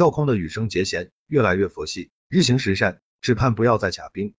跳空的羽生结弦越来越佛系，日行十善，只盼不要再卡冰。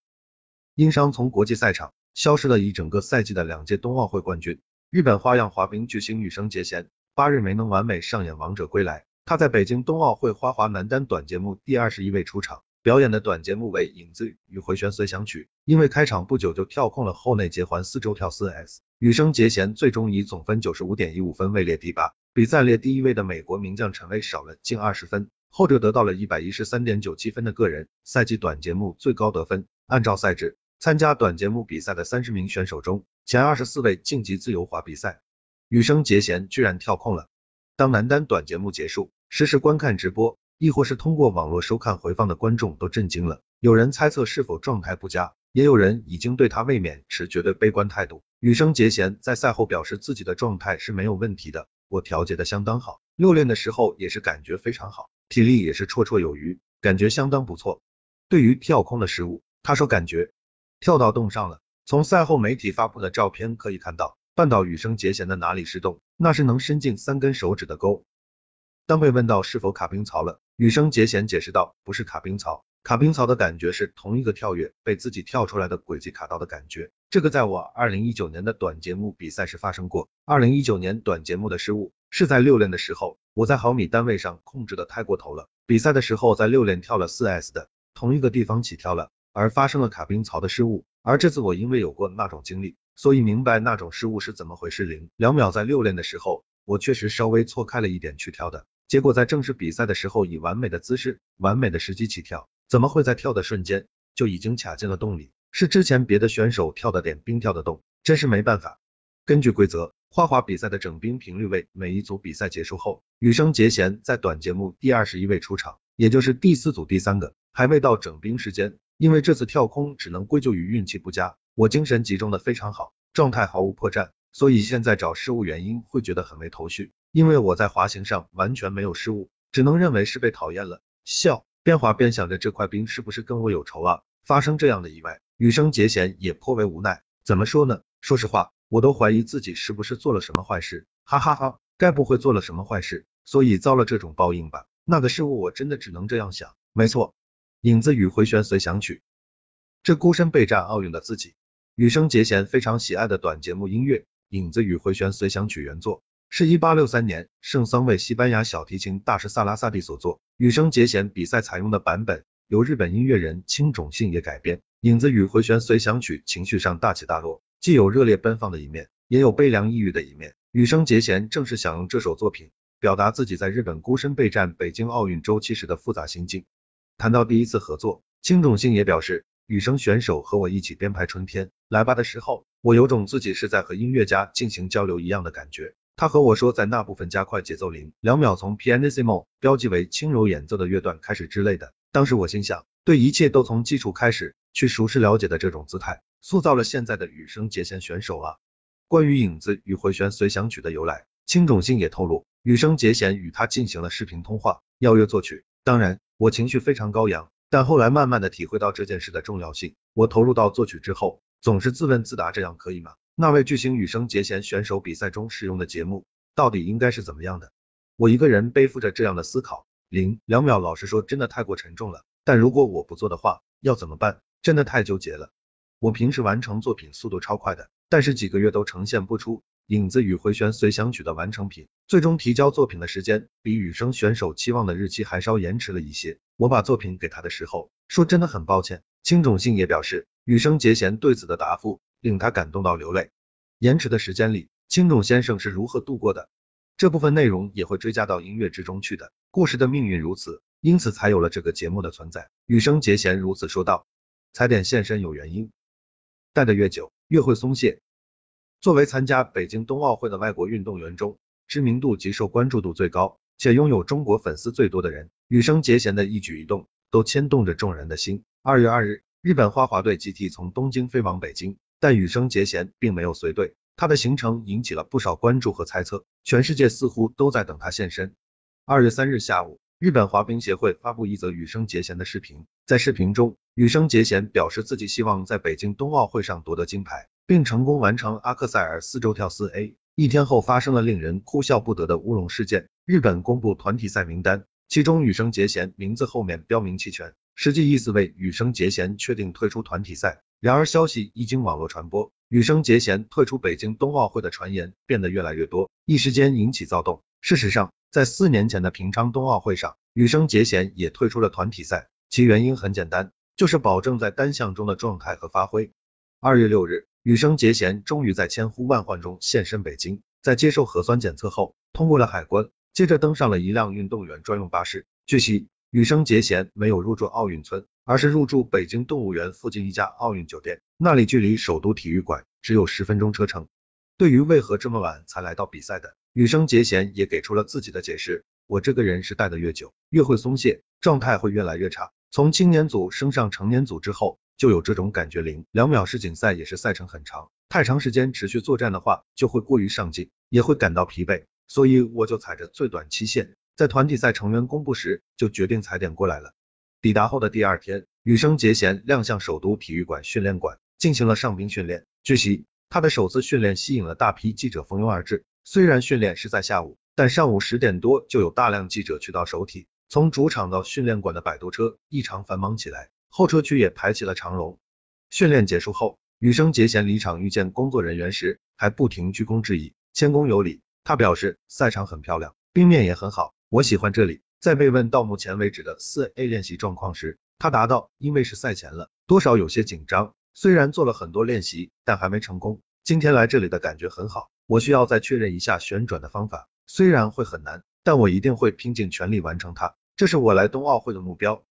因伤从国际赛场消失了一整个赛季的两届冬奥会冠军，日本花样滑冰巨星羽生结弦八日没能完美上演王者归来。他在北京冬奥会花滑男单短节目第二十一位出场。表演的短节目为《影子与回旋随想曲》，因为开场不久就跳空了后内结环四周跳四 S，羽生结弦最终以总分九十五点一五分位列第八，比暂列第一位的美国名将陈威少了近二十分，后者得到了一百一十三点九七分的个人赛季短节目最高得分。按照赛制，参加短节目比赛的三十名选手中，前二十四位晋级自由滑比赛，羽生结弦居然跳空了。当男单短节目结束，实时观看直播。亦或是通过网络收看回放的观众都震惊了，有人猜测是否状态不佳，也有人已经对他卫冕持绝对悲观态度。羽生结弦在赛后表示自己的状态是没有问题的，我调节的相当好，六练的时候也是感觉非常好，体力也是绰绰有余，感觉相当不错。对于跳空的失误，他说感觉跳到洞上了。从赛后媒体发布的照片可以看到，绊倒羽生结弦的哪里是洞，那是能伸进三根手指的沟。当被问到是否卡冰槽了，羽生结弦解释道：“不是卡冰槽，卡冰槽的感觉是同一个跳跃被自己跳出来的轨迹卡到的感觉。这个在我二零一九年的短节目比赛时发生过。二零一九年短节目的失误是在六练的时候，我在毫米单位上控制的太过头了。比赛的时候在六练跳了四 S 的同一个地方起跳了，而发生了卡冰槽的失误。而这次我因为有过那种经历，所以明白那种失误是怎么回事。零两秒在六练的时候，我确实稍微错开了一点去跳的。”结果在正式比赛的时候，以完美的姿势、完美的时机起跳，怎么会在跳的瞬间就已经卡进了洞里？是之前别的选手跳的点冰跳的洞，真是没办法。根据规则，花滑比赛的整冰频率为每一组比赛结束后，羽生结弦在短节目第二十一位出场，也就是第四组第三个，还未到整冰时间。因为这次跳空只能归咎于运气不佳，我精神集中的非常好，状态毫无破绽，所以现在找失误原因会觉得很没头绪。因为我在滑行上完全没有失误，只能认为是被讨厌了。笑，边滑边想着这块冰是不是跟我有仇啊？发生这样的意外，羽生结弦也颇为无奈。怎么说呢？说实话，我都怀疑自己是不是做了什么坏事。哈哈哈，该不会做了什么坏事，所以遭了这种报应吧？那个事物我真的只能这样想。没错，影子与回旋随想曲，这孤身备战奥运的自己，羽生结弦非常喜爱的短节目音乐《影子与回旋随想曲》原作。是一八六三年，圣桑为西班牙小提琴大师萨拉萨蒂所作。羽生结弦比赛采用的版本由日本音乐人青冢信也改编。影子与回旋随想曲情绪上大起大落，既有热烈奔放的一面，也有悲凉抑郁的一面。羽生结弦正是想用这首作品表达自己在日本孤身备战北京奥运周期时的复杂心境。谈到第一次合作，青冢信也表示，羽生选手和我一起编排《春天来吧》的时候，我有种自己是在和音乐家进行交流一样的感觉。他和我说，在那部分加快节奏零两秒，从 pianissimo 标记为轻柔演奏的乐段开始之类的。当时我心想，对一切都从基础开始去熟识了解的这种姿态，塑造了现在的羽生结弦选手啊。关于影子与回旋随想曲的由来，青冢信也透露，羽生结弦与他进行了视频通话，邀约作曲。当然，我情绪非常高扬，但后来慢慢的体会到这件事的重要性。我投入到作曲之后，总是自问自答，这样可以吗？那位巨星羽生结弦选手比赛中使用的节目到底应该是怎么样的？我一个人背负着这样的思考，零两秒，老实说真的太过沉重了。但如果我不做的话，要怎么办？真的太纠结了。我平时完成作品速度超快的，但是几个月都呈现不出影子与回旋随想曲的完成品，最终提交作品的时间比羽生选手期望的日期还稍延迟了一些。我把作品给他的时候，说真的很抱歉。青冢信也表示，羽生结弦对此的答复。令他感动到流泪。延迟的时间里，青冢先生是如何度过的？这部分内容也会追加到音乐之中去的。故事的命运如此，因此才有了这个节目的存在。羽生结弦如此说道。踩点现身有原因，戴的越久越会松懈。作为参加北京冬奥会的外国运动员中，知名度及受关注度最高，且拥有中国粉丝最多的人，羽生结弦的一举一动都牵动着众人的心。二月二日，日本花滑队集体从东京飞往北京。但羽生结弦并没有随队，他的行程引起了不少关注和猜测，全世界似乎都在等他现身。二月三日下午，日本滑冰协会发布一则羽生结弦的视频，在视频中，羽生结弦表示自己希望在北京冬奥会上夺得金牌，并成功完成阿克塞尔四周跳四 A。一天后，发生了令人哭笑不得的乌龙事件，日本公布团体赛名单，其中羽生结弦名字后面标明弃权，实际意思为羽生结弦确定退出团体赛。然而消息一经网络传播，羽生结弦退出北京冬奥会的传言变得越来越多，一时间引起躁动。事实上，在四年前的平昌冬奥会上，羽生结弦也退出了团体赛，其原因很简单，就是保证在单项中的状态和发挥。二月六日，羽生结弦终于在千呼万唤中现身北京，在接受核酸检测后通过了海关，接着登上了一辆运动员专用巴士。据悉，羽生结弦没有入住奥运村，而是入住北京动物园附近一家奥运酒店，那里距离首都体育馆只有十分钟车程。对于为何这么晚才来到比赛的，羽生结弦也给出了自己的解释：我这个人是戴的越久，越会松懈，状态会越来越差。从青年组升上成年组之后。就有这种感觉，零两秒世锦赛也是赛程很长，太长时间持续作战的话，就会过于上进，也会感到疲惫，所以我就踩着最短期限，在团体赛成员公布时就决定踩点过来了。抵达后的第二天，羽生结弦亮相首都体育馆训练馆，进行了上冰训练。据悉，他的首次训练吸引了大批记者蜂拥而至，虽然训练是在下午，但上午十点多就有大量记者去到首体，从主场到训练馆的摆渡车异常繁忙起来。候车区也排起了长龙。训练结束后，羽生结弦离场遇见工作人员时，还不停鞠躬致意，谦恭有礼。他表示赛场很漂亮，冰面也很好，我喜欢这里。在被问到目前为止的四 A 练习状况时，他答道：因为是赛前了，多少有些紧张。虽然做了很多练习，但还没成功。今天来这里的感觉很好，我需要再确认一下旋转的方法，虽然会很难，但我一定会拼尽全力完成它。这是我来冬奥会的目标。